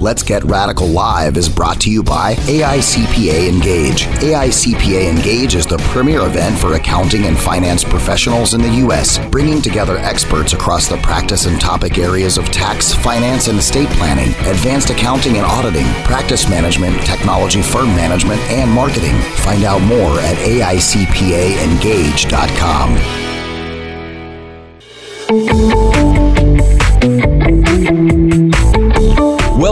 Let's Get Radical Live is brought to you by AICPA Engage. AICPA Engage is the premier event for accounting and finance professionals in the U.S., bringing together experts across the practice and topic areas of tax, finance, and estate planning, advanced accounting and auditing, practice management, technology firm management, and marketing. Find out more at AICPAengage.com.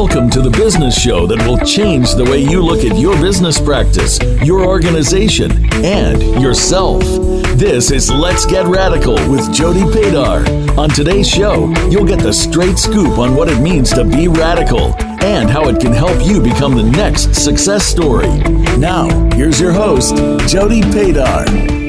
Welcome to the business show that will change the way you look at your business practice, your organization, and yourself. This is Let's Get Radical with Jody Padar. On today's show, you'll get the straight scoop on what it means to be radical and how it can help you become the next success story. Now, here's your host, Jody Padar.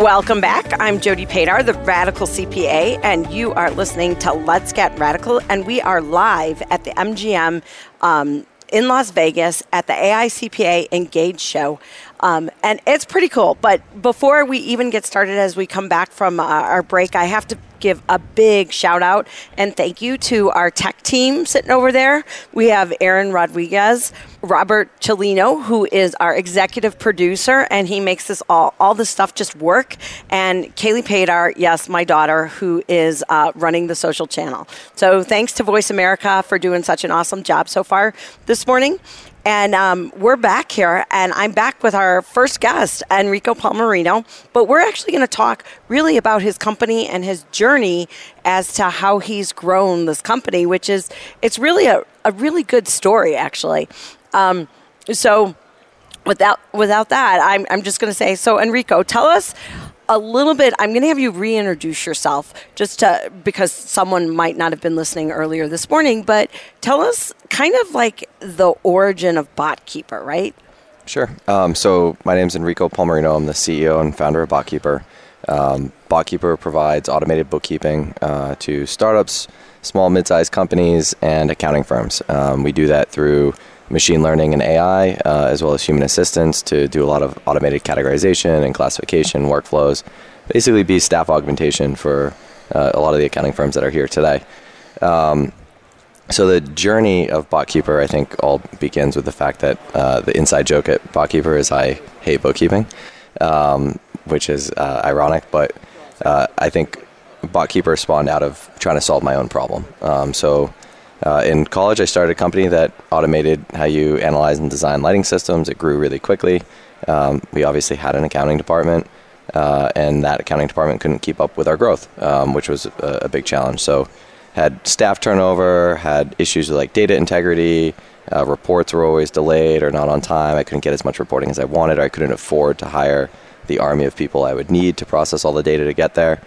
Welcome back. I'm Jody Padar, the Radical CPA, and you are listening to Let's Get Radical. And we are live at the MGM um, in Las Vegas at the AICPA Engage show. Um, and it's pretty cool. But before we even get started, as we come back from uh, our break, I have to give a big shout out and thank you to our tech team sitting over there. We have Aaron Rodriguez, Robert Chelino, who is our executive producer, and he makes this all all the stuff just work. And Kaylee Padar, yes, my daughter, who is uh, running the social channel. So thanks to Voice America for doing such an awesome job so far this morning. And um, we're back here, and I'm back with our first guest, Enrico Palmerino. But we're actually going to talk really about his company and his journey as to how he's grown this company, which is it's really a, a really good story, actually. Um, so, without without that, I'm I'm just going to say so. Enrico, tell us a little bit. I'm going to have you reintroduce yourself just to, because someone might not have been listening earlier this morning, but tell us kind of like the origin of BotKeeper, right? Sure. Um, so my name is Enrico Palmerino. I'm the CEO and founder of BotKeeper. Um, BotKeeper provides automated bookkeeping uh, to startups, small, mid-sized companies, and accounting firms. Um, we do that through machine learning and AI, uh, as well as human assistance to do a lot of automated categorization and classification workflows. Basically, be staff augmentation for uh, a lot of the accounting firms that are here today. Um, so the journey of BotKeeper, I think, all begins with the fact that uh, the inside joke at BotKeeper is I hate bookkeeping, um, which is uh, ironic, but uh, I think BotKeeper spawned out of trying to solve my own problem. Um, so uh, in college, I started a company that automated how you analyze and design lighting systems. It grew really quickly. Um, we obviously had an accounting department, uh, and that accounting department couldn't keep up with our growth, um, which was a, a, big challenge. So, had staff turnover, had issues with like data integrity. Uh, reports were always delayed or not on time. I couldn't get as much reporting as I wanted. Or I couldn't afford to hire the army of people I would need to process all the data to get there.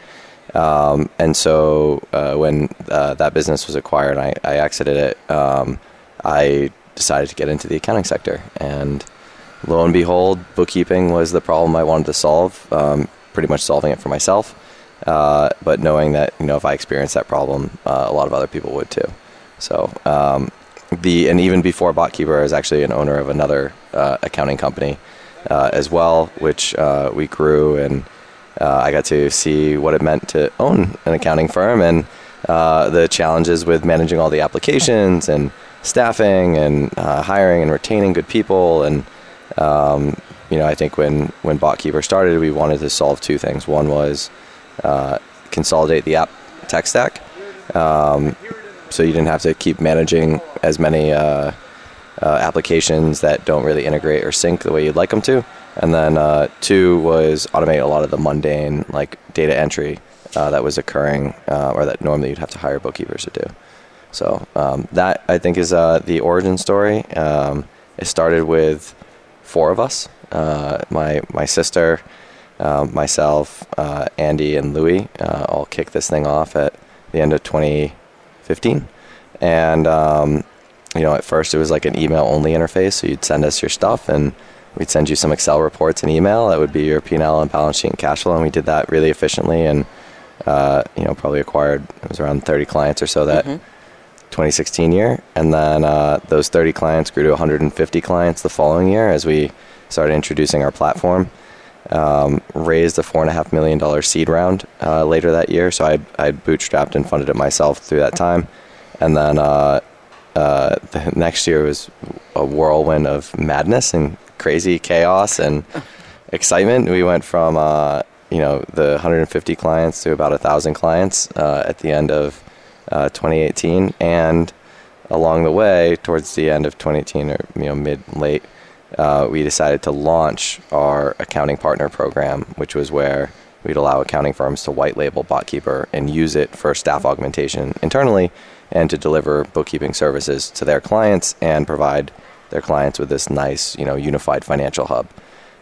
Um, and so uh, when uh, that business was acquired, I, I exited it. Um, I decided to get into the accounting sector, and lo and behold, bookkeeping was the problem I wanted to solve. Um, pretty much solving it for myself, uh, but knowing that you know if I experienced that problem, uh, a lot of other people would too. So um, the and even before BotKeeper, I was actually an owner of another uh, accounting company uh, as well, which we grew and uh, I got to see what it meant to own an accounting firm and uh, the challenges with managing all the applications and staffing and uh, hiring and retaining good people. And um, you know, I think when when BotKeeper started, we wanted to solve two things. One was uh, consolidate the app tech stack, um, so you didn't have to keep managing as many uh, uh, applications that don't really integrate or sync the way you'd like them to. And then uh, two was automate a lot of the mundane like data entry uh, that was occurring uh, or that normally you'd have to hire bookkeepers to do. So um, that I think is uh, the origin story. Um, it started with four of us: uh, my my sister, um, myself, uh, Andy, and Louie. all kicked this thing off at the end of 2015, and um, you know at first it was like an email only interface. So you'd send us your stuff and we'd send you some Excel reports and email. That would be your P&L and balance sheet and cash flow, and we did that really efficiently. And uh, you know, probably acquired it was around 30 clients or so that mm-hmm. 2016 year, and then uh, those 30 clients grew to 150 clients the following year as we started introducing our platform. Um, raised a four and a half million dollar seed round uh, later that year, so I I bootstrapped and funded it myself through that time, and then uh, uh, the next year was a whirlwind of madness and crazy chaos and excitement. We went from uh, you know the 150 clients to about a thousand clients uh, at the end of uh, 2018, and along the way, towards the end of 2018 or you know mid late, uh, we decided to launch our accounting partner program, which was where we'd allow accounting firms to white label BotKeeper and use it for staff augmentation internally and to deliver bookkeeping services to their clients and provide their clients with this nice, you know, unified financial hub.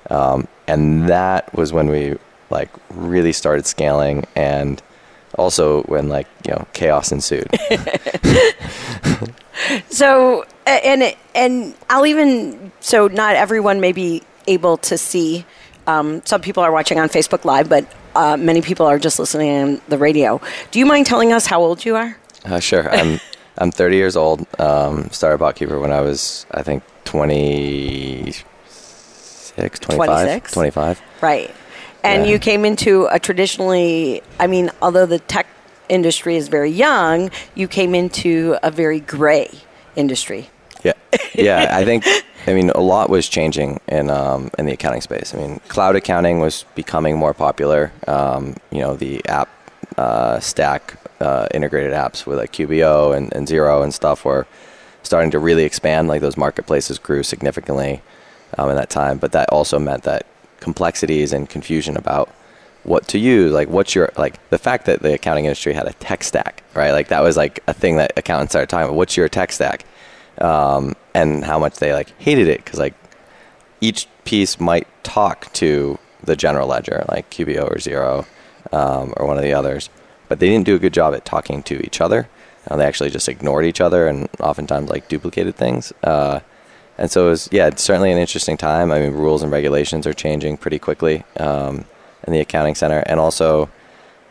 Um, and that was when we like really started scaling and also when like you know chaos ensued. So and and i'll even so not everyone may be able to see um, some people are watching on facebook live but uh, many people are just listening on the radio. Do you mind telling us how old you are? Uh, sure. I'm i'm 30 years old um, started botkeeper when i was i think 26 25 26? 25 right and Yeah. you came into a traditionally, I mean, although the tech industry is very young, you came into a very gray industry. Yeah, yeah. I think I mean a lot was changing in um, in the accounting space. I mean, cloud accounting was becoming more popular. Um, you know, the app uh, stack uh, integrated apps with like QBO and, and Xero and stuff were starting to really expand. Like those marketplaces grew significantly um, in that time, but that also meant that complexities and confusion about what to use like what's your like the fact that the accounting industry had a tech stack right? Like that was like a thing that accountants started talking about. What's your tech stack? Um, and how much they like hated it because like each piece might talk to the general ledger like QBO or Xero um, or one of the others, but they didn't do a good job at talking to each other. Uh, they actually just ignored each other and oftentimes like duplicated things. Uh, and so it was yeah, it's certainly an interesting time. I mean, rules and regulations are changing pretty quickly um, in the accounting center, and also,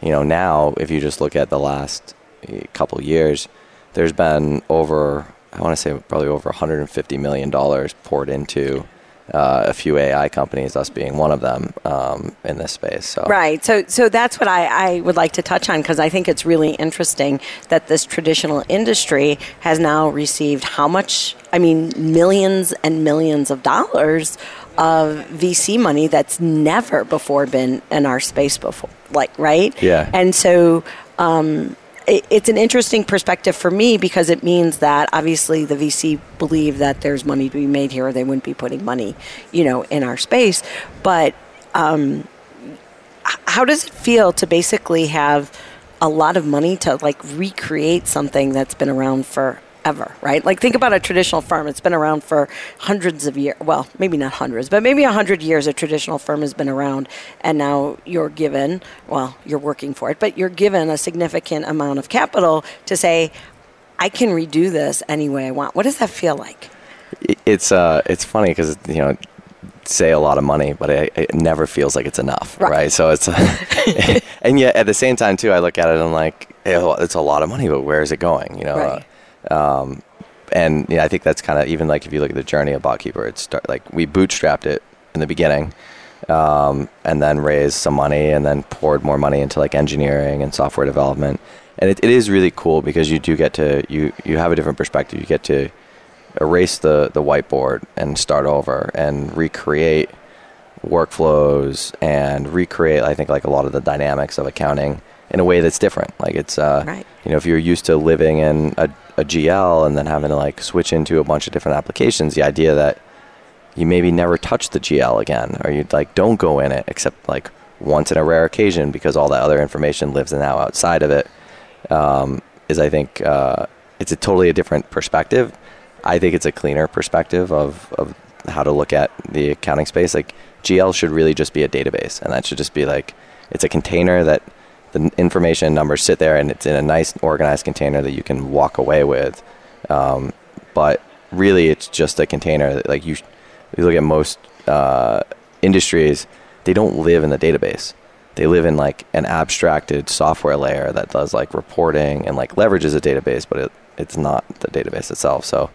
you know, now if you just look at the last eh, couple years, there's been over I want to say probably over 150 million dollars poured into uh, a few AI companies, us being one of them um, in this space. So Right. So, so that's what I, I would like to touch on because I think it's really interesting that this traditional industry has now received how much? I mean, millions and millions of dollars of VC money that's never before been in our space before. Like, right? Yeah. And so. Um, it- it's an interesting perspective for me because it means that obviously the VC believe that there's money to be made here, they wouldn't be putting money, you know, in our space. But um, how does it feel to basically have a lot of money to like recreate something that's been around forever right? Like think about a traditional firm. It's been around for hundreds of years well maybe not hundreds but maybe a hundred years a traditional firm has been around and now you're given well you're working for it but you're given a significant amount of capital to say i can redo this any way i want. What does that feel like? It's uh it's funny because you know say a lot of money but it, it never feels like it's enough Right. right, so it's and yet at the same time too i look at it and i'm like "Eh, it's a lot of money but where is it going? You know Right. uh, um, and yeah, i think that's kind of even like if you look at the journey of botkeeper it's start like we bootstrapped it in the beginning um, and then raised some money and then poured more money into like engineering and software development and it, it is really cool because you do get to you you have a different perspective you get to erase the, the whiteboard and start over and recreate workflows and recreate I think like a lot of the dynamics of accounting in a way that's different. Like it's uh Right. you know if you're used to living in a, a GL and then having to like switch into a bunch of different applications, the idea that you maybe never touch the GL again or you like don't go in it except like once in a rare occasion because all that other information lives now outside of it um, is I think uh, it's a totally a different perspective. I think it's a cleaner perspective of, of how to look at the accounting space. Like GL should really just be a database, and that should just be like it's a container that the information and numbers sit there, and it's in a nice organized container that you can walk away with. Um, but really, it's just a container that like you. you look at most uh, industries, they don't live in the database they live in like an abstracted software layer that does like reporting and like leverages a database, but it, it's not the database itself. So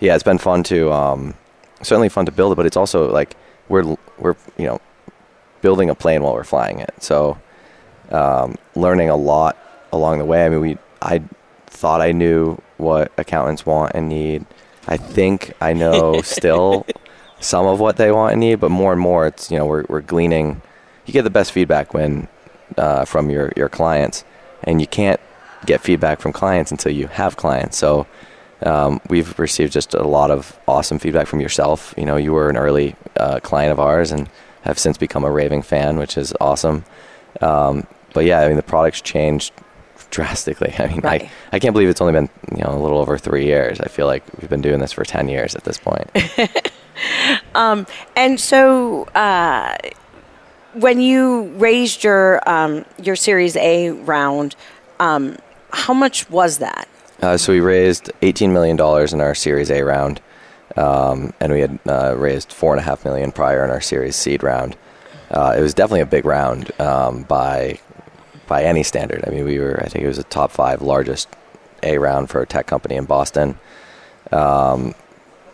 yeah, it's been fun to um, certainly fun to build it, but it's also like we're we're you know building a plane while we're flying it. So um, learning a lot along the way. I mean, we I thought I knew what accountants want and need. I think I know still some of what they want and need, but more and more, it's you know we're we're gleaning. You get the best feedback when uh, from your your clients, and you can't get feedback from clients until you have clients. So. Um, we've received just a lot of awesome feedback from yourself. You know, you were an early uh, client of ours and have since become a raving fan, which is awesome. Um, but yeah, I mean, the product's changed drastically. I mean, Right. I, I can't believe it's only been you know a little over three years. I feel like we've been doing this for ten years at this point. And so, uh, when you raised your um, your Series A round, um, how much was that? uh, so we raised eighteen million dollars in our Series A round, um, and we had uh, raised four and a half million prior in our Series Seed round. Uh, it was definitely a big round um, by by any standard. I mean, we were I think it was a top five largest A round for a tech company in Boston. Um,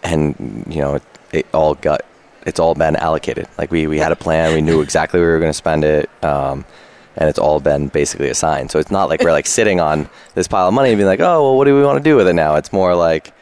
and you know it, it all got it's all been allocated like we, we had a plan we knew exactly where we were going to spend it um, and it's all been basically assigned so it's not like we're like sitting on this pile of money and being like oh well what do we want to do with it now it's more like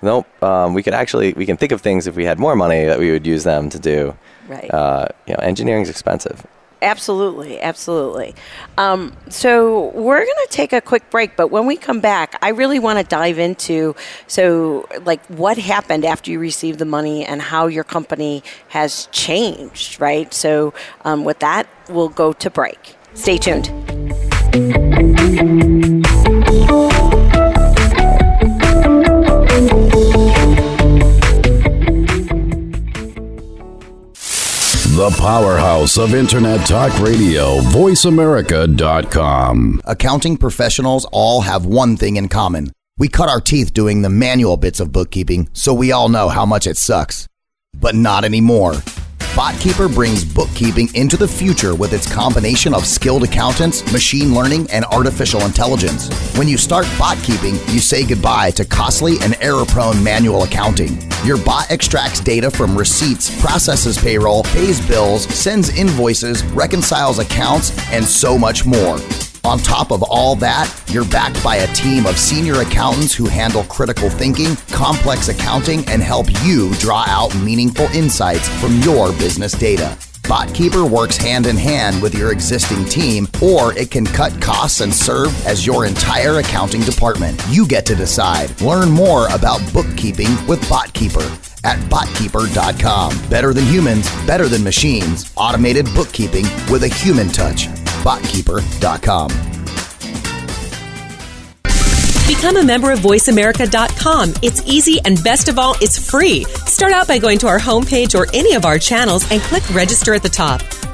nope um, we could actually we can think of things if we had more money that we would use them to do Right. uh, you know engineering's expensive Absolutely, absolutely. Um, so we're going to take a quick break, but when we come back, I really want to dive into so like what happened after you received the money and how your company has changed, right? So um, with that, we'll go to break. Stay tuned. The powerhouse of Internet Talk Radio, voiceamerica.com. Accounting professionals all have one thing in common. We cut our teeth doing the manual bits of bookkeeping, so we all know how much it sucks. But not anymore. BotKeeper brings bookkeeping into the future with its combination of skilled accountants, machine learning, and artificial intelligence. When you start BotKeeping, you say goodbye to costly and error prone manual accounting. Your bot extracts data from receipts, processes payroll, pays bills, sends invoices, reconciles accounts, and so much more. On top of all that, you're backed by a team of senior accountants who handle critical thinking, complex accounting, and help you draw out meaningful insights from your business data. BotKeeper works hand in hand with your existing team, or it can cut costs and serve as your entire accounting department. You get to decide. Learn more about bookkeeping with BotKeeper at botkeeper.com. Better than humans, better than machines. Automated bookkeeping with a human touch. Botkeeper.com. Become a member of VoiceAmerica.com. It's easy and best of all, it's free. Start out by going to our homepage or any of our channels and click register at the top.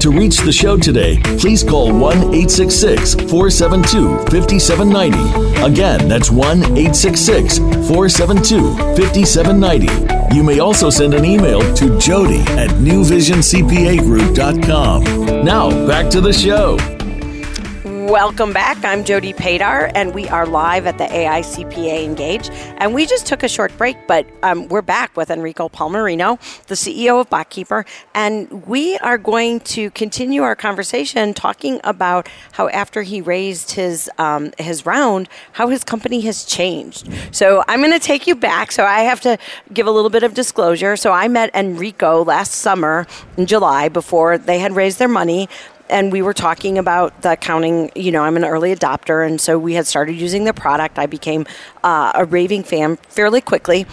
To reach the show today, please call 1 866 472 5790. Again, that's 1 866 472 5790. You may also send an email to jody at newvisioncpagroup.com. Now, back to the show. Welcome back. I'm Jody Padar, and we are live at the AICPA Engage. And we just took a short break, but um, we're back with Enrico Palmerino, the CEO of BotKeeper, and we are going to continue our conversation talking about how after he raised his um, his round, how his company has changed. So I'm going to take you back. So I have to give a little bit of disclosure. So I met Enrico last summer in July before they had raised their money and we were talking about the accounting. You know, I'm an early adopter, and so we had started using the product. I became uh, a raving fan fairly quickly.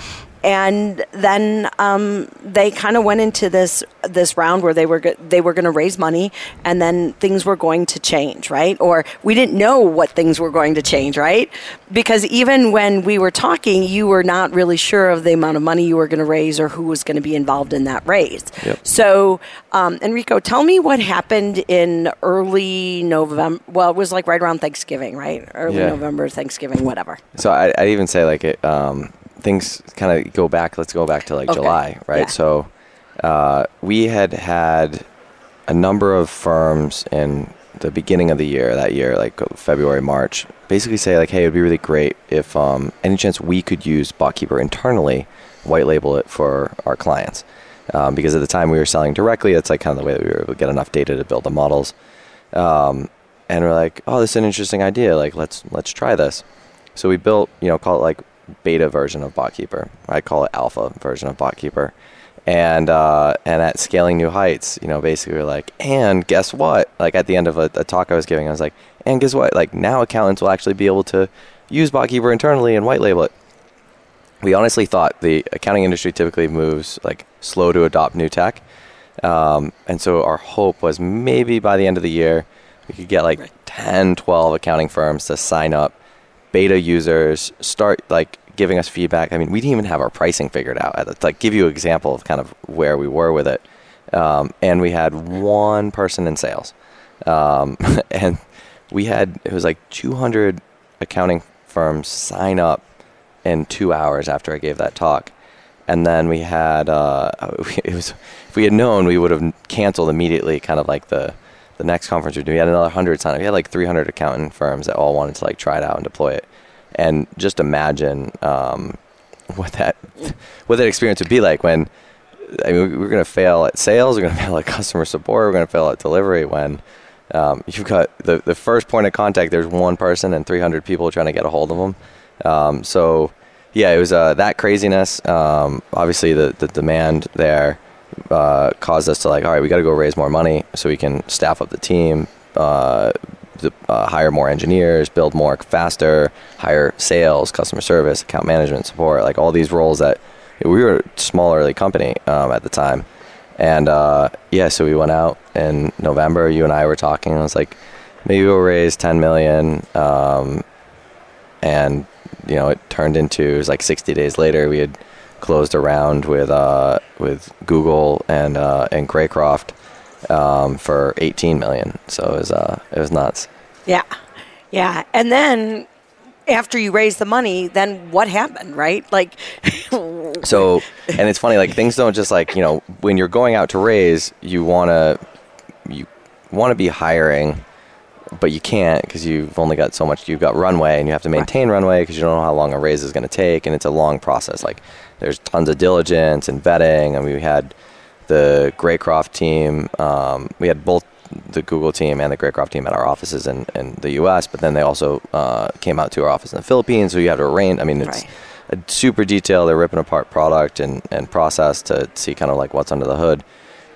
And then um, they kind of went into this this round where they were go- they were going to raise money, and then things were going to change, right? Or we didn't know what things were going to change, right? Because even when we were talking, you were not really sure of the amount of money you were going to raise or who was going to be involved in that raise. Yep. So, um, Enrico, tell me what happened in early November. Well, it was like right around Thanksgiving, right? Early Yeah. November, Thanksgiving, whatever. So I, I even say like it, um, things kind of go back. Let's go back to like Okay. July, right? Yeah. So uh, we had had a number of firms in the beginning of the year, that year, like February, March, basically say like, hey, it'd be really great if um, any chance we could use BotKeeper internally, white label it for our clients. Um, because at the time we were selling directly, that's like kind of the way that we were able to get enough data to build the models. Um, and we're like, oh, this is an interesting idea. Like, let's let's try this. So we built, you know, call it like beta version of BotKeeper. I call it alpha version of BotKeeper. And uh, and at scaling new heights, you know, basically we're like, and guess what? Like at the end of a, a talk I was giving, I was like, and guess what? Like now accountants will actually be able to use BotKeeper internally and white label it. We honestly thought the accounting industry typically moves like slow to adopt new tech. Um, and so our hope was maybe by the end of the year, we could get like 10, 12 accounting firms to sign up, beta users, start like giving us feedback. I mean, we didn't even have our pricing figured out. I'd, Like, give you an example of kind of where we were with it. Um, and we had one person in sales. Um, and we had, it was like 200 accounting firms sign up in two hours after I gave that talk. And then we had, uh, it was, if we had known, we would have canceled immediately, kind of like the, the next conference we did. We had another 100 sign up. We had like 300 accounting firms that all wanted to like try it out and deploy it. And just imagine um, what that what that experience would be like when I mean, we're going to fail at sales, we're going to fail at customer support, we're going to fail at delivery when um, you've got the, the first point of contact, there's one person and 300 people trying to get a hold of them. Um, so, yeah, it was uh, that craziness. Um, obviously, the, the demand there uh, caused us to, like, all right, we got to go raise more money so we can staff up the team, uh, the, uh, hire more engineers, build more faster, hire sales, customer service, account management, support, like all these roles that we were a small early company um, at the time. And uh, yeah, so we went out in November. You and I were talking. And I was like, maybe we'll raise 10 million. Um, and you know, it turned into it was like 60 days later. We had closed a round with uh, with Google and uh, and Greycroft um, for 18 million. So it was uh, it was nuts. Yeah. Yeah. And then after you raise the money, then what happened, right? Like, So, and it's funny, like things don't just like you know when you're going out to raise, you wanna you want to be hiring, but you can't because you've only got so much. You've got runway, and you have to maintain runway because you don't know how long a raise is going to take, and it's a long process. Like there's tons of diligence and vetting, and we had the Greycroft team. Um, we had both the Google team and the Greycroft team at our offices in, in the U.S., but then they also uh, came out to our office in the Philippines. So you have to arrange. I mean, it's Right. a super detailed. They're ripping apart product and, and process to see kind of like what's under the hood.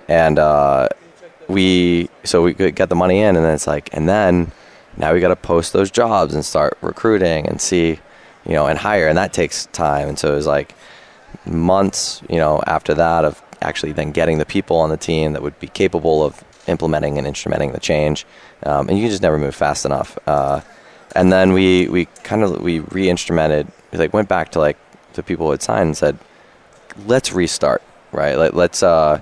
And uh, we so we could get the money in, and then it's like, and then now we got to post those jobs and start recruiting and see, you know, and hire, and that takes time. And so it was like months, you know, after that of actually then getting the people on the team that would be capable of implementing and instrumenting the change. Um, and you can just never move fast enough. Uh, and then we, we kind of we re-instrumented. We like went back to like the people who had signed and said, let's restart, right? Let, let's uh,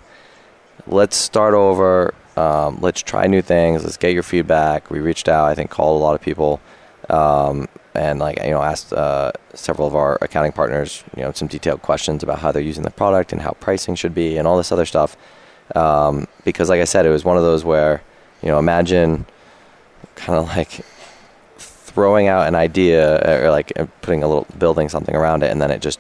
let's start over. Um, let's try new things. Let's get your feedback. We reached out. I think called a lot of people, um, and like you know asked uh, several of our accounting partners, you know, some detailed questions about how they're using the product and how pricing should be and all this other stuff. Um, because like I said, it was one of those where you know imagine kind of like throwing out an idea or like uh, putting a little building something around it and then it just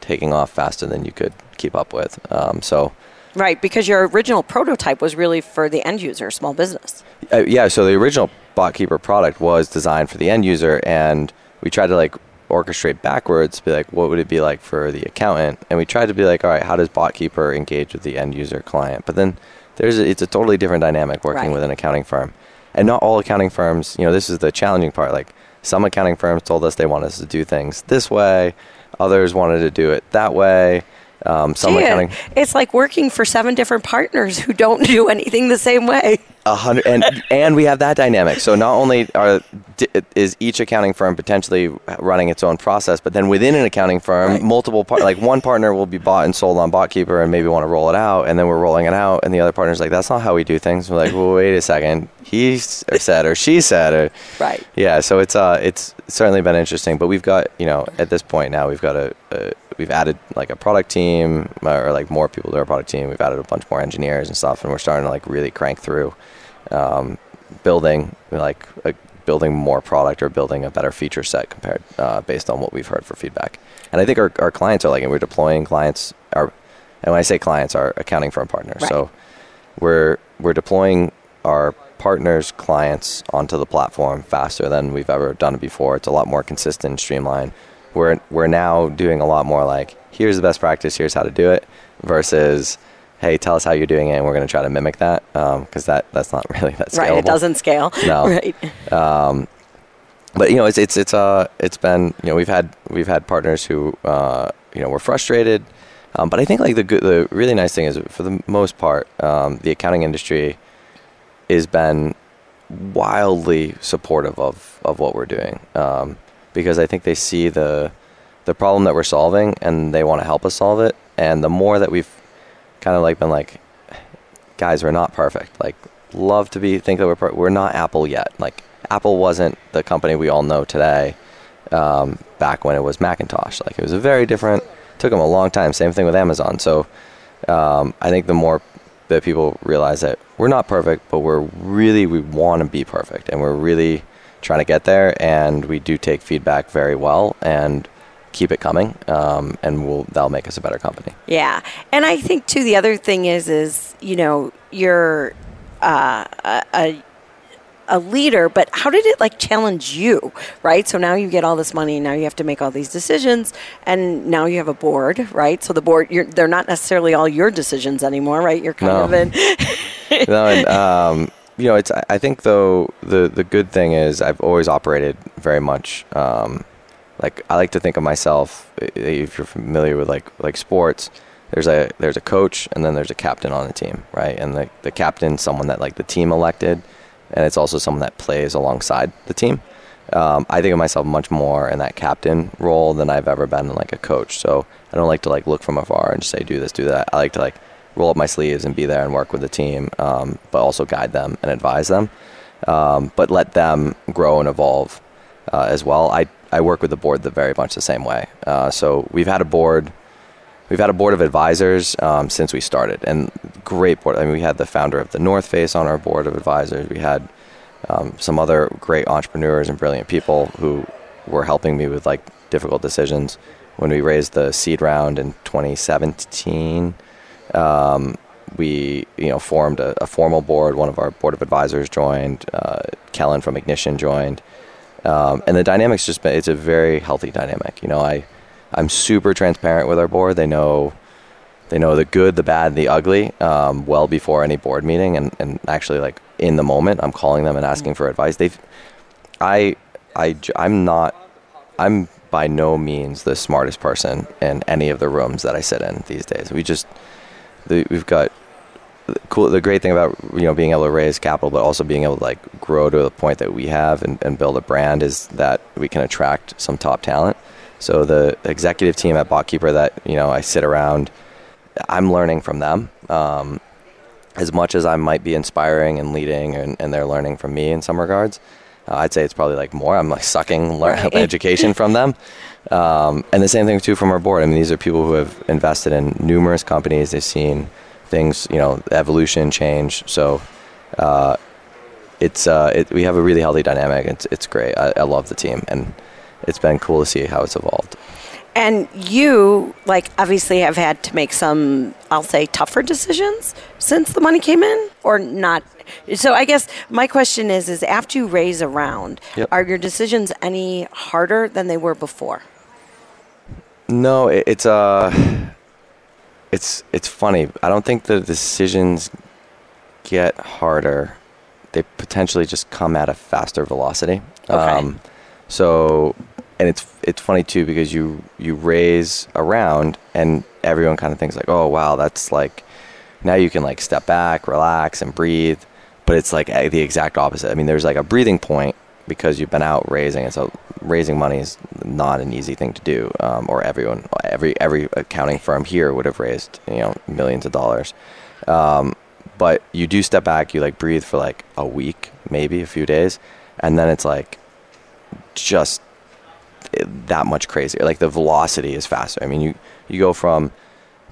taking off faster than you could keep up with. Um, so. right, because your original prototype was really for the end user, small business. Uh, yeah, so the original BotKeeper product was designed for the end user, and we tried to like orchestrate backwards, be like, what would it be like for the accountant? And we tried to be like, all right, how does BotKeeper engage with the end user client? But then there's a, it's a totally different dynamic working Right. with an accounting firm, and not all accounting firms. You know, this is the challenging part. Like some accounting firms told us they want us to do things this way, others wanted to do it that way. Um, some Gee, accounting it's like working for seven different partners who don't do anything the same way. A hundred and and we have that dynamic. So not only are is each accounting firm potentially running its own process, but then within an accounting firm, Right. multiple par- like one partner will be bought and sold on BotKeeper and maybe want to roll it out, and then we're rolling it out, and the other partner's like, that's not how we do things. We're like, well, wait a second, he said or she said or Right. yeah. So it's uh it's certainly been interesting, but we've got you know at this point now we've got a, a we've added like a product team or like more people to our product team. We've added a bunch more engineers and stuff, and we're starting to like really crank through um, building like a, building more product or building a better feature set compared uh, based on what we've heard for feedback. And I think our, our clients are like, and we're deploying clients. Our, and when I say clients, our accounting firm partners. Right. So we're we're deploying our partners' clients onto the platform faster than we've ever done it before. It's a lot more consistent, and streamlined. We're we're now doing a lot more like here's the best practice, here's how to do it, versus hey, tell us how you're doing it, and we're going to try to mimic that because that that's not really that scalable. Right. It doesn't scale. No. Right. Um, But you know, it's it's it's uh it's been you know we've had we've had partners who uh you know were frustrated, um, but I think like the good the really nice thing is for the most part um, the accounting industry has been wildly supportive of of what we're doing um, because I think they see the the problem that we're solving and they want to help us solve it, and the more that we've kind of like been like guys, we're not perfect. Like, love to be think that we're per- we're not Apple yet. Like, Apple wasn't the company we all know today. Um, back when it was Macintosh, like it was a very different. Took them a long time. Same thing with Amazon. So, um, I think the more that people realize that we're not perfect, but we're really we want to be perfect, and we're really trying to get there. And we do take feedback very well, and keep it coming, um, and we'll that'll make us a better company. Yeah, and I think too. The other thing is, is you know, you're uh, a, a a leader, but how did it like challenge you, right? So now you get all this money, now you have to make all these decisions, and now you have a board, right? So the board, you're, they're not necessarily all your decisions anymore, right? You're kind No. of in. no, and um, you know, it's. I- think though the the good thing is I've always operated very much. Um, like I like to think of myself. If you're familiar with like like sports, there's a there's a coach and then there's a captain on the team, right? And the the captain's someone that like the team elected, and it's also someone that plays alongside the team. Um, I think of myself much more in that captain role than I've ever been in like a coach. So I don't like to like look from afar and just say do this, do that. I like to like roll up my sleeves and be there and work with the team, um, but also guide them and advise them, um, but let them grow and evolve uh, as well. I I work with the board the very much the same way. Uh, so we've had a board. We've had a board of advisors um, since we started, and great board. I mean, we had the founder of the North Face on our board of advisors. We had um, some other great entrepreneurs and brilliant people who were helping me with like difficult decisions. When we raised the seed round in 2017, um, we you know formed a, a formal board. One of our board of advisors joined. Uh, Kellen from Ignition joined, um, and the dynamics just been, it's a very healthy dynamic. You know, I I'm super transparent with our board. They know they know the good, the bad, and the ugly um, well before any board meeting, and, and actually like in the moment, I'm calling them and asking for advice. They've I I I'm not I'm by no means the smartest person in any of the rooms that I sit in these days. We just the, we've got the cool. The great thing about you know being able to raise capital, but also being able to like grow to the point that we have and, and build a brand is that we can attract some top talent. So the executive team at BotKeeper that you know I sit around, I'm learning from them. Um, as much as I might be inspiring and leading, and, and they're learning from me in some regards, uh, I'd say it's probably like more. I'm like sucking Right. education from them. Um, and the same thing too from our board. I mean, these are people who have invested in numerous companies. They've seen things, you know, evolution, change. So uh, it's uh, it, we have a really healthy dynamic. It's it's great. I, I love the team, and it's been cool to see how it's evolved. And you, like, obviously have had to make some, I'll say, tougher decisions since the money came in, or not. So I guess my question is: is after you raise a round, Yep. are your decisions any harder than they were before? No, it, it's uh, it's it's funny. I don't think the decisions get harder. They potentially just come at a faster velocity. Okay. Um, So, and it's it's funny too because you you raise around and everyone kind of thinks like, oh wow, that's like now you can like step back, relax, and breathe. But it's like the exact opposite. I mean, there's like a breathing point because you've been out raising, and so raising money is not an easy thing to do. Um, or everyone, every every accounting firm here would have raised you know millions of dollars. Um, but you do step back, you like breathe for like a week, maybe a few days, and then it's like just that much crazier. Like the velocity is faster. I mean, you you go from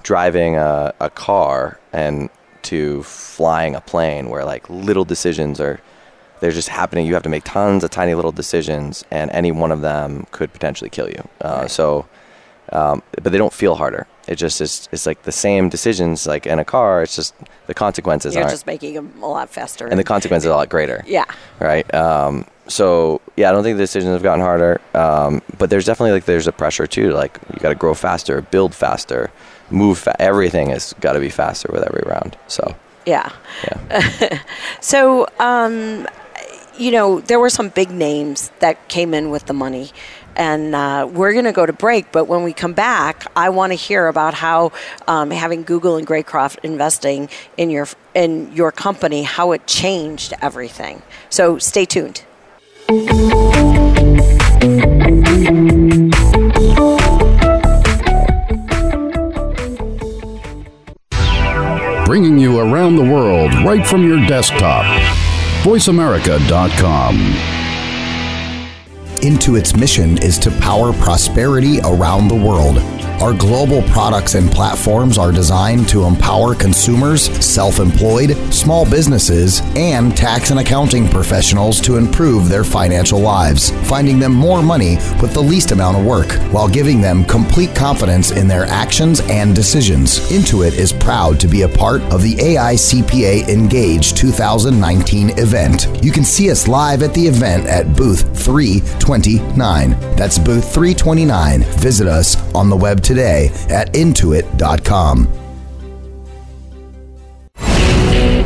driving a, a car and to flying a plane where like little decisions are they're just happening. You have to make tons of tiny little decisions, and any one of them could potentially kill you. Uh, right. So, um, but they don't feel harder. It just is. It's like the same decisions, like in a car. It's just the consequences. You're just making them a lot faster, and the consequences are a lot greater. Yeah. Right. Um, so yeah, I don't think the decisions have gotten harder. Um, but there's definitely like there's a pressure too. Like you got to grow faster, build faster, move. Fa- everything has got to be faster with every round. So. Yeah. Yeah. so, um, you know, there were some big names that came in with the money. And uh, we're going to go to break, but when we come back, I want to hear about how um, having Google and Greycroft investing in your in your company, how it changed everything. So stay tuned. Bringing you around the world right from your desktop. VoiceAmerica.com. Intuit's mission is to power prosperity around the world. Our global products and platforms are designed to empower consumers, self employed, small businesses, and tax and accounting professionals to improve their financial lives, finding them more money with the least amount of work while giving them complete confidence in their actions and decisions. Intuit is proud to be a part of the AICPA Engage 2019 event. You can see us live at the event at booth 329. That's booth 329. Visit us on the web today at intuit.com.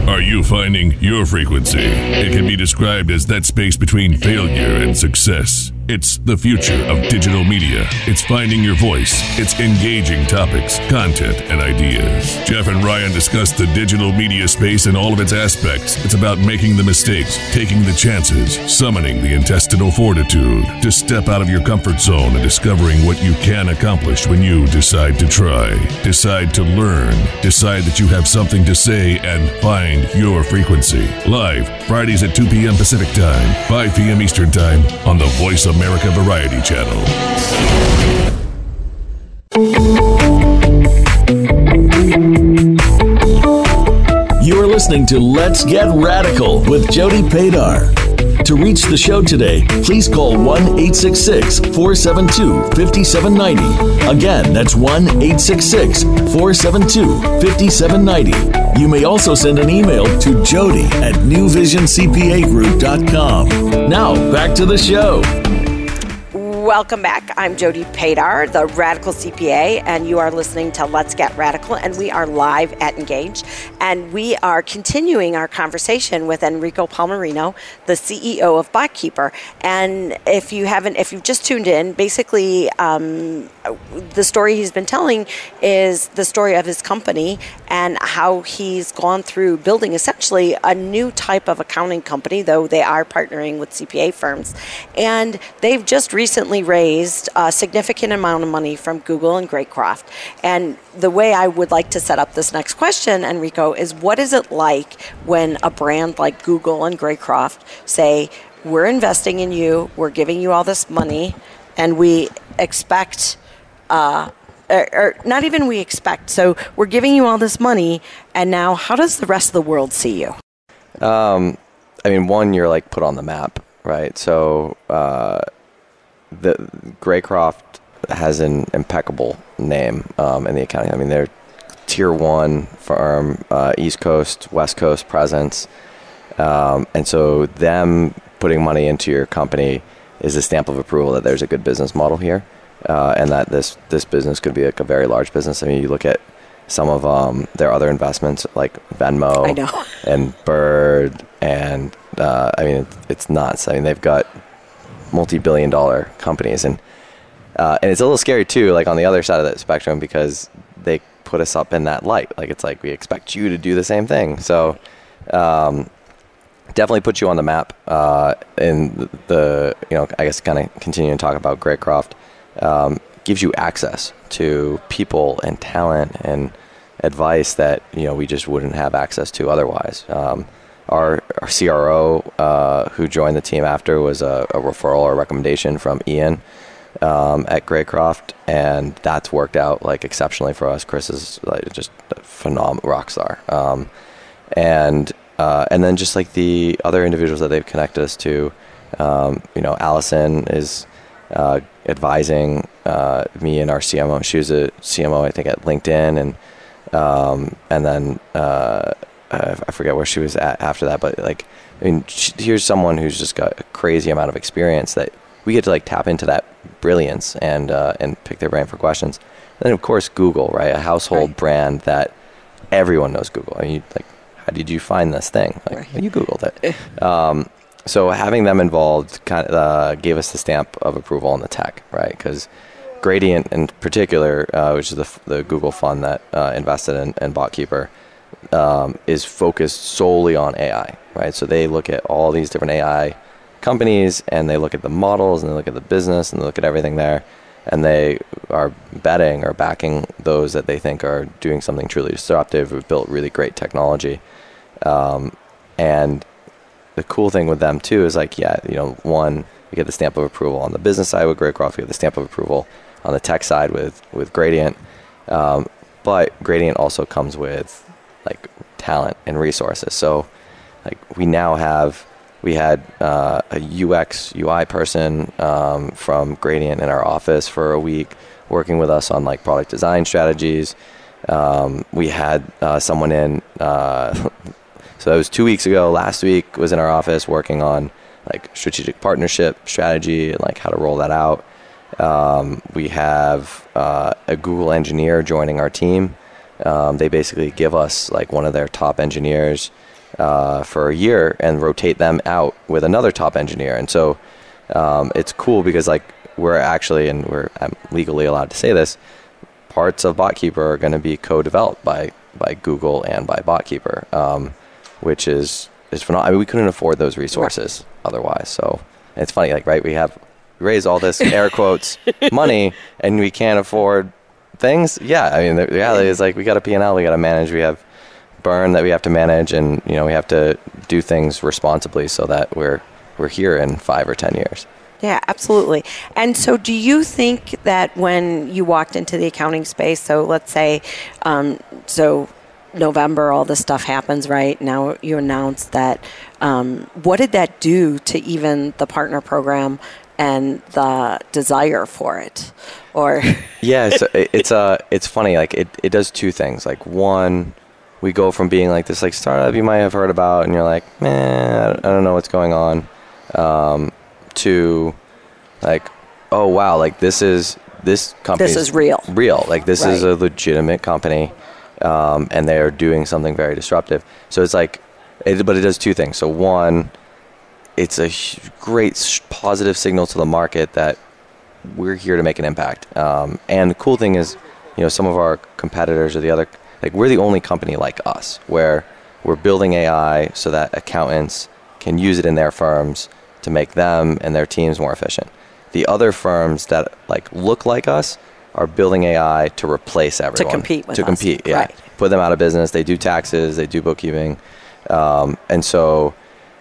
Are you finding your frequency? It can be described as that space between failure and success. It's the future of digital media. It's finding your voice. It's engaging topics, content, and ideas. Jeff and Ryan discuss the digital media space and all of its aspects. It's about making the mistakes, taking the chances, summoning the intestinal fortitude to step out of your comfort zone and discovering what you can accomplish when you decide to try, decide to learn, decide that you have something to say, and find your frequency. Live, Fridays at 2 p.m. Pacific Time, 5 p.m. Eastern Time on the Voice of America Variety Channel. You are listening to Let's Get Radical with Jody Padar. To reach the show today, please call 1 866 472 5790. Again, that's 1 866 472 5790. You may also send an email to jody at newvisioncpagroup.com. Now, back to the show. Welcome back. I'm Jody Padar, the Radical CPA, and you are listening to Let's Get Radical, and we are live at Engage. And we are continuing our conversation with Enrico Palmerino, the CEO of BotKeeper. And if you haven't, if you've just tuned in, basically um, the story he's been telling is the story of his company and how he's gone through building essentially a new type of accounting company, though they are partnering with CPA firms. And they've just recently raised a significant amount of money from Google and Greycroft. And the way I would like to set up this next question, Enrico, is what is it like when a brand like Google and Greycroft say, we're investing in you, we're giving you all this money, and we expect uh, or, or, not even we expect. So we're giving you all this money, and now how does the rest of the world see you? Um, I mean, one, you're like put on the map, right? So uh, the Greycroft has an impeccable name um, in the accounting. I mean, they're tier one firm, uh, East Coast, West Coast presence, um, and so them putting money into your company is a stamp of approval that there's a good business model here uh, and that this this business could be like a very large business. I mean, you look at some of um, their other investments like Venmo and Bird, and uh, I mean, it's nuts. I mean, they've got multi-billion dollar companies. And uh, and it's a little scary too like on the other side of that spectrum because they put us up in that light. Like it's like we expect you to do the same thing. So um, definitely put you on the map uh, in the, you know i guess kind of continuing to talk about greycroft um, gives you access to people and talent and advice that you know we just wouldn't have access to otherwise. Um, our, our CRO, uh, who joined the team after, was a, a referral or recommendation from Ian um, at Greycroft, and that's worked out like exceptionally for us. Chris is like just a phenomenal rock star, um, and uh, and then just like the other individuals that they've connected us to, um, you know, Allison is uh, advising uh, me and our CMO. She was a CMO, I think, at LinkedIn, and um, and then uh, I forget where she was at after that. But like, I mean, she, here's someone who's just got a crazy amount of experience that we get to like tap into that brilliance and uh, and pick their brain for questions. And then of course Google, right? A household right. brand that everyone knows Google. I mean, like, how did you find this thing? Like, right. you Googled it. um, so having them involved kind of uh, gave us the stamp of approval on the tech, right? Because Gradient, in particular, uh, which is the, the Google fund that uh, invested in, in BotKeeper, um, is focused solely on AI, right? So they look at all these different AI companies and they look at the models and they look at the business and they look at everything there and they are betting or backing those that they think are doing something truly disruptive, who've built really great technology. Um, and the cool thing with them too is like, yeah, you know, one, we get the stamp of approval on the business side with Greycroft, we get the stamp of approval on the tech side with with Gradient, um, but Gradient also comes with like talent and resources. So like we now have we had uh, a UX UI person um, from Gradient in our office for a week working with us on like product design strategies. Um, we had uh, someone in uh, So that was two weeks ago. Last week was in our office working on like strategic partnership strategy and like how to roll that out. Um, we have uh, a Google engineer joining our team. Um, they basically give us like one of their top engineers uh, for a year and rotate them out with another top engineer. And so um, it's cool because like we're actually and we're I'm legally allowed to say this. Parts of BotKeeper are going to be co-developed by by Google and by BotKeeper. Um, which is is phenomenal. I mean, we couldn't afford those resources otherwise. So it's funny, like right, we have raised all this air quotes money, and we can't afford things. Yeah, I mean, the reality is like we got a P and L, we got to manage. We have burn that we have to manage, and you know we have to do things responsibly so that we're we're here in five or ten years. Yeah, absolutely. And so, do you think that when you walked into the accounting space, so let's say, um, so November, all this stuff happens, right? Now you announced that. Um, what did that do to even the partner program and the desire for it? Or yeah, so it's uh, it's funny. Like it, it does two things. Like one, we go from being like this like startup you might have heard about, and you're like, man, I don't know what's going on, um, to like, oh wow, like this is this company. This is real. Real. Like this right. is a legitimate company um, and they are doing something very disruptive. So it's like, it, but it does two things. So one, it's a great positive signal to the market that we're here to make an impact. Um, and the cool thing is, you know, some of our competitors or the other, like we're the only company like us where we're building AI so that accountants can use it in their firms to make them and their teams more efficient. The other firms that like look like us are building AI to replace everyone. To compete with To us. compete, yeah. Right. Put them out of business. They do taxes, they do bookkeeping. Um, and so,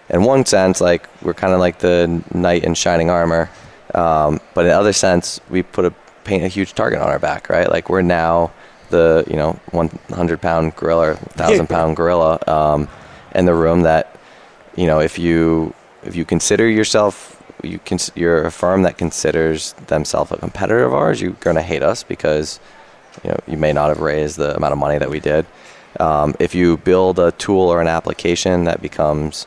in one sense, like we're kind of like the knight in shining armor. Um, but in other sense, we put a paint a huge target on our back, right? Like we're now the you know 100 pound gorilla, 1,000 pound gorilla um, in the room. That you know if you if you consider yourself you cons- you're a firm that considers themselves a competitor of ours, you're going to hate us because you know you may not have raised the amount of money that we did. Um, if you build a tool or an application that becomes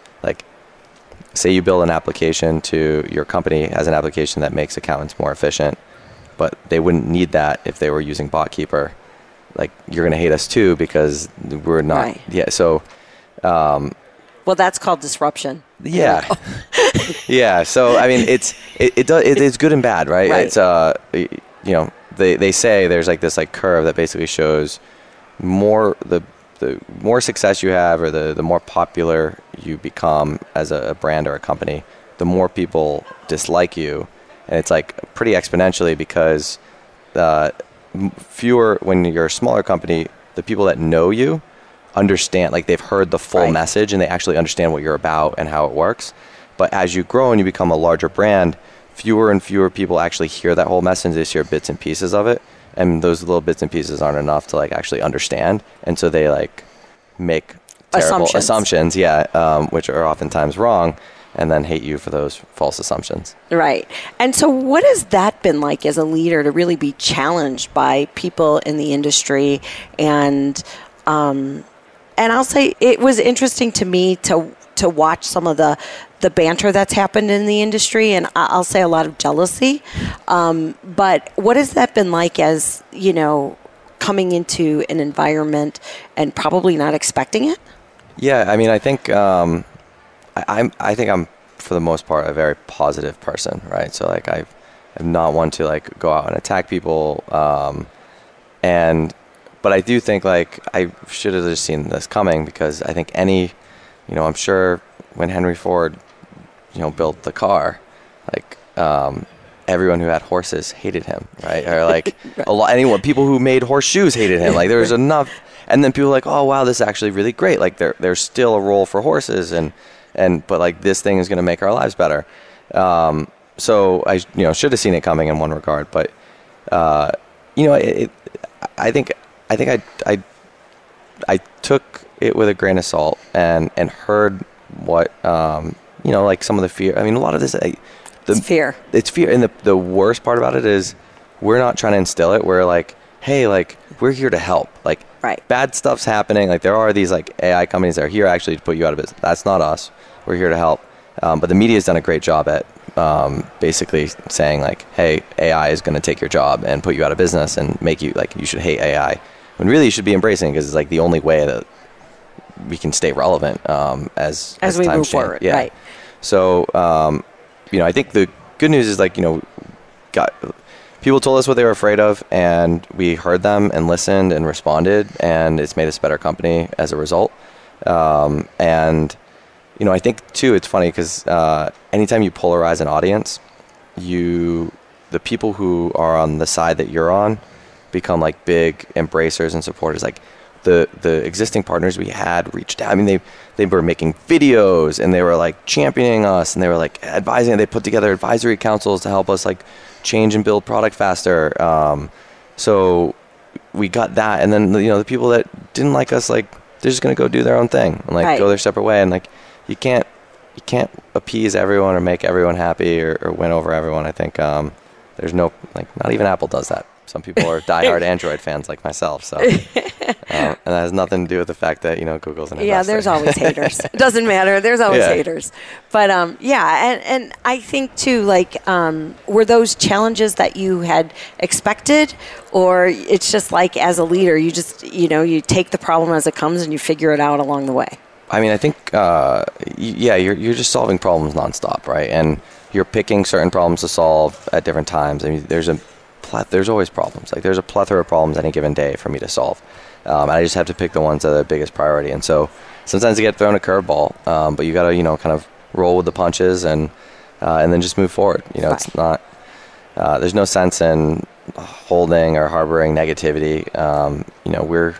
say you build an application to your company as an application that makes accountants more efficient, but they wouldn't need that if they were using BotKeeper. Like you're going to hate us too because we're not. Right. Yeah. So. Um, well, that's called disruption. Yeah. yeah. So I mean, it's it it, does, it is good and bad, right? Right. It's uh, you know, they they say there's like this like curve that basically shows more the the more success you have or the the more popular you become as a, a brand or a company, the more people dislike you, and it's like pretty exponentially because uh, fewer when you're a smaller company, the people that know you understand like they've heard the full Right. message and they actually understand what you're about and how it works. But as you grow and you become a larger brand, fewer and fewer people actually hear that whole message. They hear bits and pieces of it, and those little bits and pieces aren't enough to like actually understand, and so they like make terrible Assumptions. assumptions, yeah, um, which are oftentimes wrong, and then hate you for those false assumptions. Right. And so, what has that been like as a leader to really be challenged by people in the industry? And um, and I'll say it was interesting to me to to watch some of the the banter that's happened in the industry, and I'll say a lot of jealousy. Um, but what has that been like as you know coming into an environment and probably not expecting it? Yeah, I mean, I think um, I, I'm. I think I'm for the most part a very positive person, right? So like I, I'm not one to like go out and attack people, um, and but I do think like I should have just seen this coming because I think any, you know, I'm sure when Henry Ford, you know, built the car, like. Um, Everyone who had horses hated him, right? Or like a lot. Anyone, people who made horseshoes hated him. Like there was enough, and then people were like, oh wow, this is actually really great. Like there, there's still a role for horses, and and but like this thing is going to make our lives better. Um, so I, you know, should have seen it coming in one regard, but uh, you know, it, it, I think I think I I I took it with a grain of salt and and heard what um, you know, like some of the fear. I mean, a lot of this. I, the, It's fear. It's fear, and the the worst part about it is we're not trying to instill it. We're like, hey, like we're here to help. Like, Right. bad stuff's happening. Like there are these like AI companies that are here actually to put you out of business. That's not us. We're here to help. Um, but the media has done a great job at um, basically saying like, hey, AI is going to take your job and put you out of business and make you like you should hate AI. When really you should be embracing because it's like the only way that we can stay relevant um, as As we times move change. forward, Yeah. right. So um, you know, I think the good news is like you know, got people told us what they were afraid of, and we heard them and listened and responded, and it's made us a better company as a result. Um, and you know, I think too, it's funny because uh, anytime you polarize an audience, you the people who are on the side that you're on become like big embracers and supporters. Like the the existing partners we had reached out. I mean, they they were making videos and they were like championing us and they were like advising. They put together advisory councils to help us like change and build product faster. Um, so we got that, and then you know the people that didn't like us, like they're just gonna go do their own thing and like Right. go their separate way. And like you can't you can't appease everyone or make everyone happy or, or win over everyone. I think um, there's no like not even Apple does that. Some people are diehard Android fans like myself. So, um, and that has nothing to do with the fact that you know Google's an Yeah, there's always haters. It doesn't matter. There's always Yeah. haters. But um, yeah, and, and I think too, like, um, were those challenges that you had expected, or it's just like as a leader, you just you know you take the problem as it comes and you figure it out along the way. I mean, I think, uh, y- yeah, you're, you're just solving problems nonstop, right? And you're picking certain problems to solve at different times. I mean, there's a pleth- there's always problems. Like there's a plethora of problems any given day for me to solve. Um, and I just have to pick the ones that are the biggest priority. And so sometimes you get thrown a curveball, um, but you got to, you know, kind of roll with the punches and uh, and then just move forward. You know, it's not. Uh, there's no sense in holding or harboring negativity. Um, you know, we're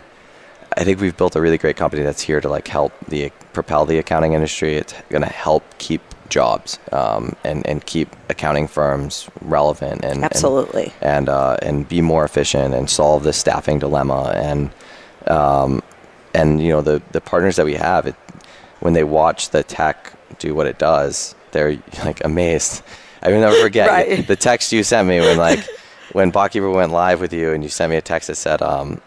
I think we've built a really great company that's here to like help the propel the accounting industry. It's going to help keep jobs um, and and keep accounting firms relevant and and- Absolutely. and uh, and be more efficient and solve the staffing dilemma and um, and you know the the partners that we have it, when they watch the tech do what it does they're like amazed. I will never forget Right. the text you sent me when like when Botkeeper went live with you and you sent me a text that said um,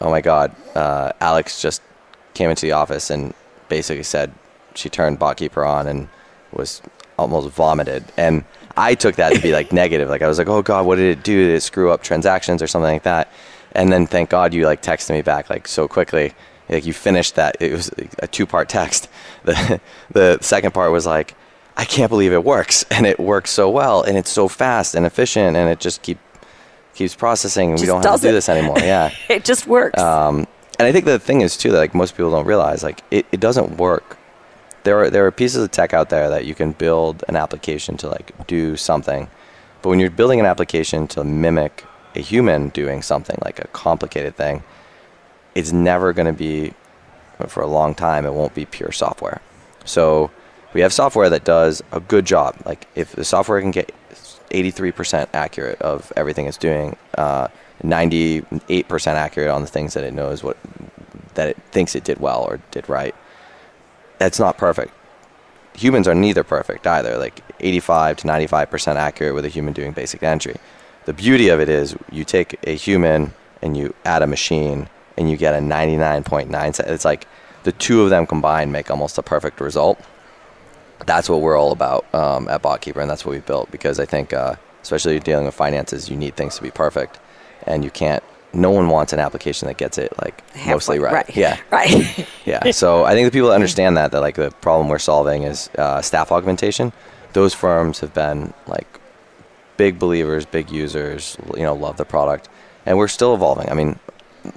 oh my god, uh, Alex just came into the office and basically said she turned Botkeeper on and was almost vomited. And I took that to be like negative. Like I was like, oh god, what did it do? Did it screw up transactions or something like that? And then thank God you like texted me back like so quickly. Like you finished that. It was a two part text. The the second part was like, I can't believe it works, and it works so well, and it's so fast and efficient, and it just keep keeps processing, and we don't have to do it. this anymore. Yeah. it just works. Um, and I think the thing is too that like most people don't realize like it, it doesn't work. There are there are pieces of tech out there that you can build an application to like do something, but when you're building an application to mimic a human doing something like a complicated thing, it's never going to be for a long time. It won't be pure software. So we have software that does a good job. Like if the software can get 83% accurate of everything it's doing, uh, 98% accurate on the things that it knows what that it thinks it did well or did right. That's not perfect. Humans are neither perfect either. Like 85 to 95% accurate with a human doing basic entry. The beauty of it is you take a human and you add a machine and you get a 99.9. It's like the two of them combined make almost a perfect result that's what we're all about um, at BotKeeper, and that's what we built. Because I think, uh, especially dealing with finances, you need things to be perfect, and you can't. No one wants an application that gets it like mostly Halfway, right. Yeah, Right. yeah. So I think the people that understand that that like the problem we're solving is uh, staff augmentation. Those firms have been like big believers, big users. You know, love the product, and we're still evolving. I mean,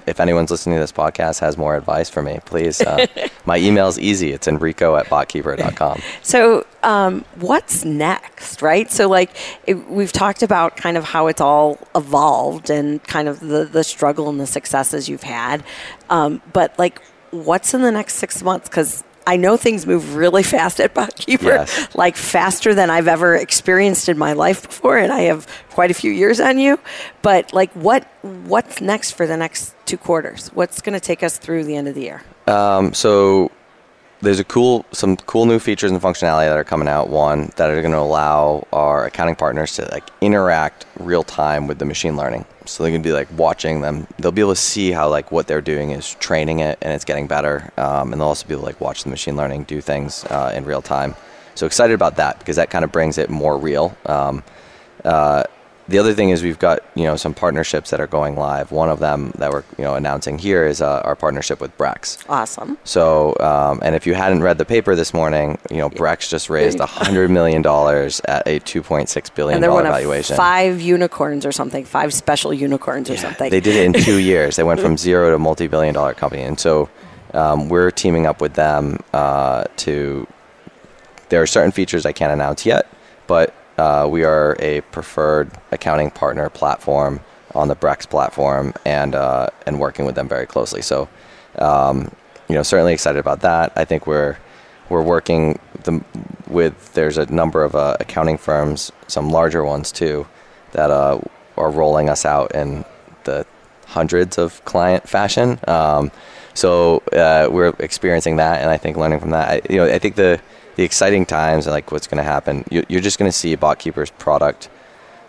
if anyone's listening to this podcast has more advice for me, please. Uh, my email's easy. It's enrico at botkeeper.com. So, um, what's next, right? So, like, it, we've talked about kind of how it's all evolved and kind of the, the struggle and the successes you've had. Um, but, like, what's in the next six months? Because I know things move really fast at BotKeeper, Yes. like faster than I've ever experienced in my life before, and I have quite a few years on you. But like, what what's next for the next two quarters? What's going to take us through the end of the year? Um, so there's a cool, some cool new features and functionality that are coming out. One that are going to allow our accounting partners to like interact real time with the machine learning. So they're going to be like watching them. They'll be able to see how like what they're doing is training it and it's getting better. Um, and they'll also be able to like watch the machine learning do things uh, in real time. So excited about that because that kind of brings it more real. Um, uh, the other thing is we've got you know some partnerships that are going live. One of them that we're you know announcing here is uh, our partnership with Brex. Awesome. So, um, and if you hadn't read the paper this morning, you know Brex just raised hundred million dollars at a two point six billion dollar valuation. five unicorns or something, five special unicorns or something. They did it in two years. They went from zero to multi-billion dollar company, and so um, we're teaming up with them uh, to. There are certain features I can't announce yet, but uh, we are a preferred accounting partner platform on the Brex platform, and uh, and working with them very closely. So, um, you know, certainly excited about that. I think we're we're working the, with there's a number of uh, accounting firms, some larger ones too, that uh, are rolling us out in the hundreds of client fashion. Um, so uh, we're experiencing that, and I think learning from that. I, you know, I think the the exciting times, and like what's going to happen, you, you're just going to see BotKeeper's product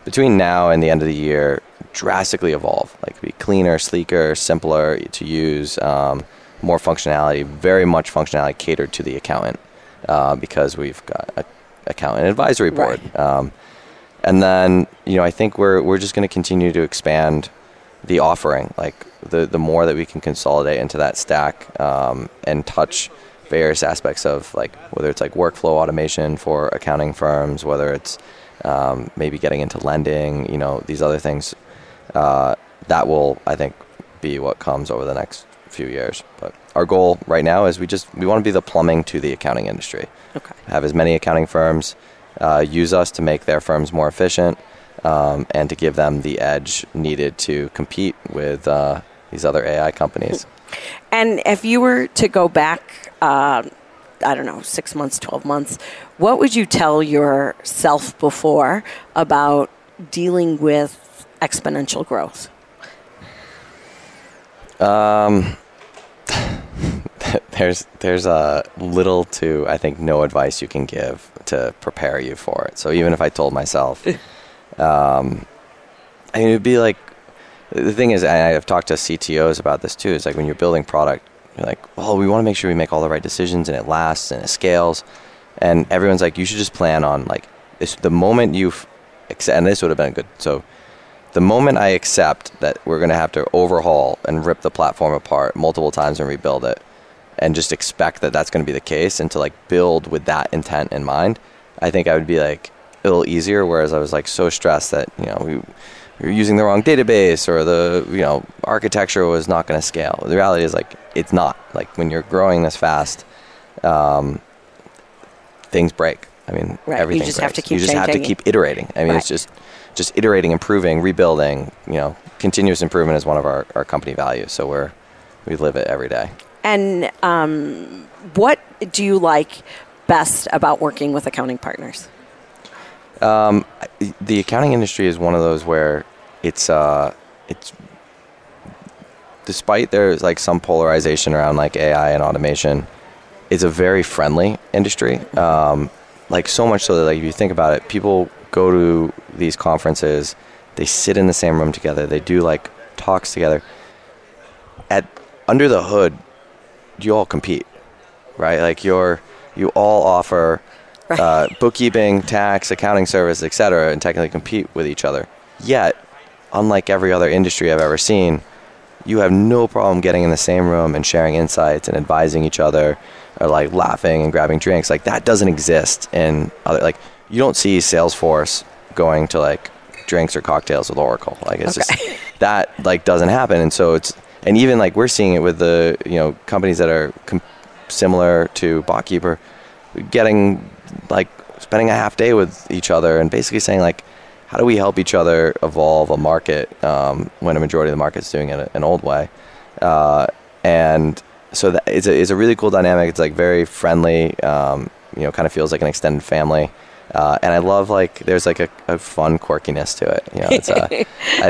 between now and the end of the year drastically evolve. Like be cleaner, sleeker, simpler to use, um, more functionality, very much functionality catered to the accountant uh, because we've got a accountant advisory board. Um, and then you know I think we're we're just going to continue to expand the offering. Like the the more that we can consolidate into that stack um, and touch various aspects of like whether it's like workflow automation for accounting firms, whether it's um, maybe getting into lending, you know, these other things. Uh, that will, I think, be what comes over the next few years. But our goal right now is we just we want to be the plumbing to the accounting industry. Okay. Have as many accounting firms uh, use us to make their firms more efficient, um, and to give them the edge needed to compete with uh, these other AI companies. And if you were to go back, uh, I don't know, six months, 12 months, what would you tell yourself before about dealing with exponential growth? Um, there's there's a little to I think no advice you can give to prepare you for it. So even if I told myself, um, I mean, it'd be like the thing is, and I've talked to CTOs about this too. Is like when you're building product, you're like, well, we want to make sure we make all the right decisions and it lasts and it scales. And everyone's like, you should just plan on like this, the moment you've accept, and this would have been good. So the moment I accept that we're going to have to overhaul and rip the platform apart multiple times and rebuild it, and just expect that that's going to be the case, and to like build with that intent in mind, I think I would be like a little easier. Whereas I was like so stressed that you know we, were using the wrong database or the you know architecture was not going to scale. The reality is like it's not. Like when you're growing this fast, um, things break. I mean, Right, you everything just have to keep You just have to keep iterating. I mean, it's just just iterating, improving, rebuilding. You know, continuous improvement is one of our, our company values. So we're we live it every day. And um, what do you like best about working with accounting partners? the accounting industry is one of those where it's uh it's despite there's like some polarization around like AI and automation, it's a very friendly industry. Um, like so much so that like if you think about it, people go to these conferences, they sit in the same room together, they do like talks together. At under the hood, you all compete, right? Like you're you all offer uh, bookkeeping, tax, accounting service, et cetera, and technically compete with each other. Yet, unlike every other industry I've ever seen, you have no problem getting in the same room and sharing insights and advising each other or like laughing and grabbing drinks. Like that doesn't exist in other like you don't see Salesforce going to like drinks or cocktails with Oracle. Like it's Okay. just that like doesn't happen and so it's and even like we're seeing it with the you know companies that are com- similar to BotKeeper getting like spending a half day with each other and basically saying like how do we help each other evolve a market um, when a majority of the market's doing it an old way? Uh, and so that it's a, it's a really cool dynamic. It's like very friendly um, you know kind of feels like an extended family. Uh, and I love like there's like a, a fun quirkiness to it you know it's uh, I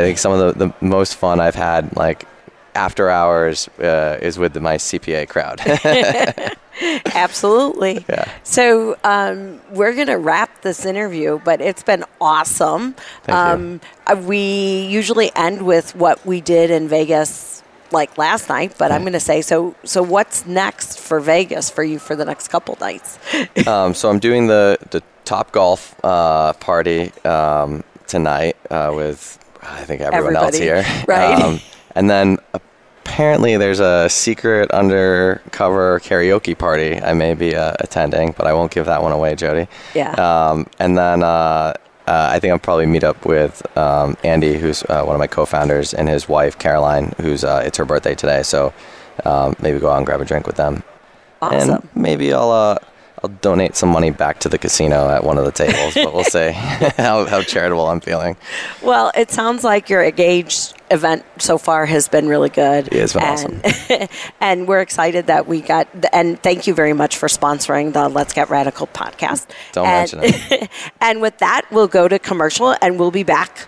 think some of the, the most fun I've had like after hours uh, is with the, my CPA crowd Absolutely. Yeah. So um, we're going to wrap this interview, but it's been awesome. Thank um, uh, We usually end with what we did in Vegas like last night, but I'm going to say so. So what's next for Vegas for you for the next couple nights? um, so I'm doing the the Top Golf uh, party um, tonight uh, with I think everyone else here, right. Um, and then apparently there's a secret undercover karaoke party I may be uh, attending, but I won't give that one away, Jody. Yeah. Um, and then. Uh, uh, I think I'll probably meet up with um, Andy, who's uh, one of my co-founders, and his wife Caroline, who's uh, it's her birthday today. So um, maybe go out and grab a drink with them. Awesome. And maybe I'll uh, I'll donate some money back to the casino at one of the tables, but we'll see how, how charitable I'm feeling. Well, it sounds like your engaged event so far has been really good. Yeah, it's been and, and we're excited that we got, and thank you very much for sponsoring the Let's Get Radical podcast. Don't and, mention it. and with that, we'll go to commercial and we'll be back.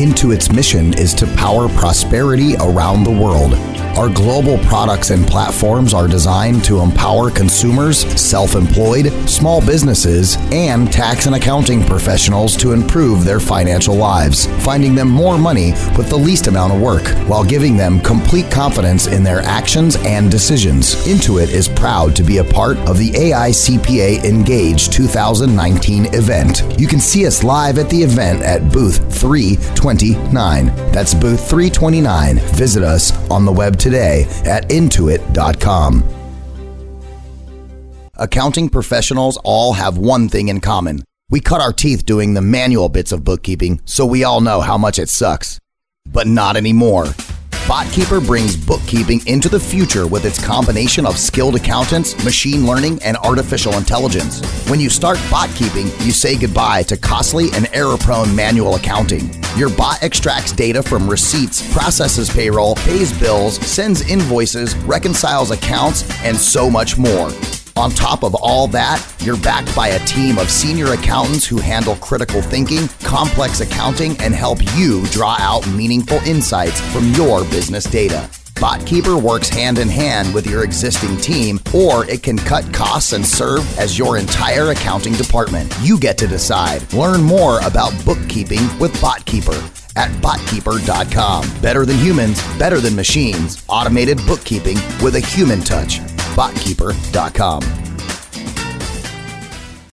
Intuit's mission is to power prosperity around the world. Our global products and platforms are designed to empower consumers, self employed, small businesses, and tax and accounting professionals to improve their financial lives, finding them more money with the least amount of work, while giving them complete confidence in their actions and decisions. Intuit is proud to be a part of the AICPA Engage 2019 event. You can see us live at the event at booth 329. That's booth 329. Visit us on the web today at intuit.com. Accounting professionals all have one thing in common. We cut our teeth doing the manual bits of bookkeeping, so we all know how much it sucks. But not anymore. BotKeeper brings bookkeeping into the future with its combination of skilled accountants, machine learning, and artificial intelligence. When you start BotKeeping, you say goodbye to costly and error prone manual accounting. Your bot extracts data from receipts, processes payroll, pays bills, sends invoices, reconciles accounts, and so much more. On top of all that, you're backed by a team of senior accountants who handle critical thinking, complex accounting, and help you draw out meaningful insights from your business data. BotKeeper works hand in hand with your existing team, or it can cut costs and serve as your entire accounting department. You get to decide. Learn more about bookkeeping with BotKeeper at botkeeper.com. Better than humans, better than machines. Automated bookkeeping with a human touch. Botkeeper.com.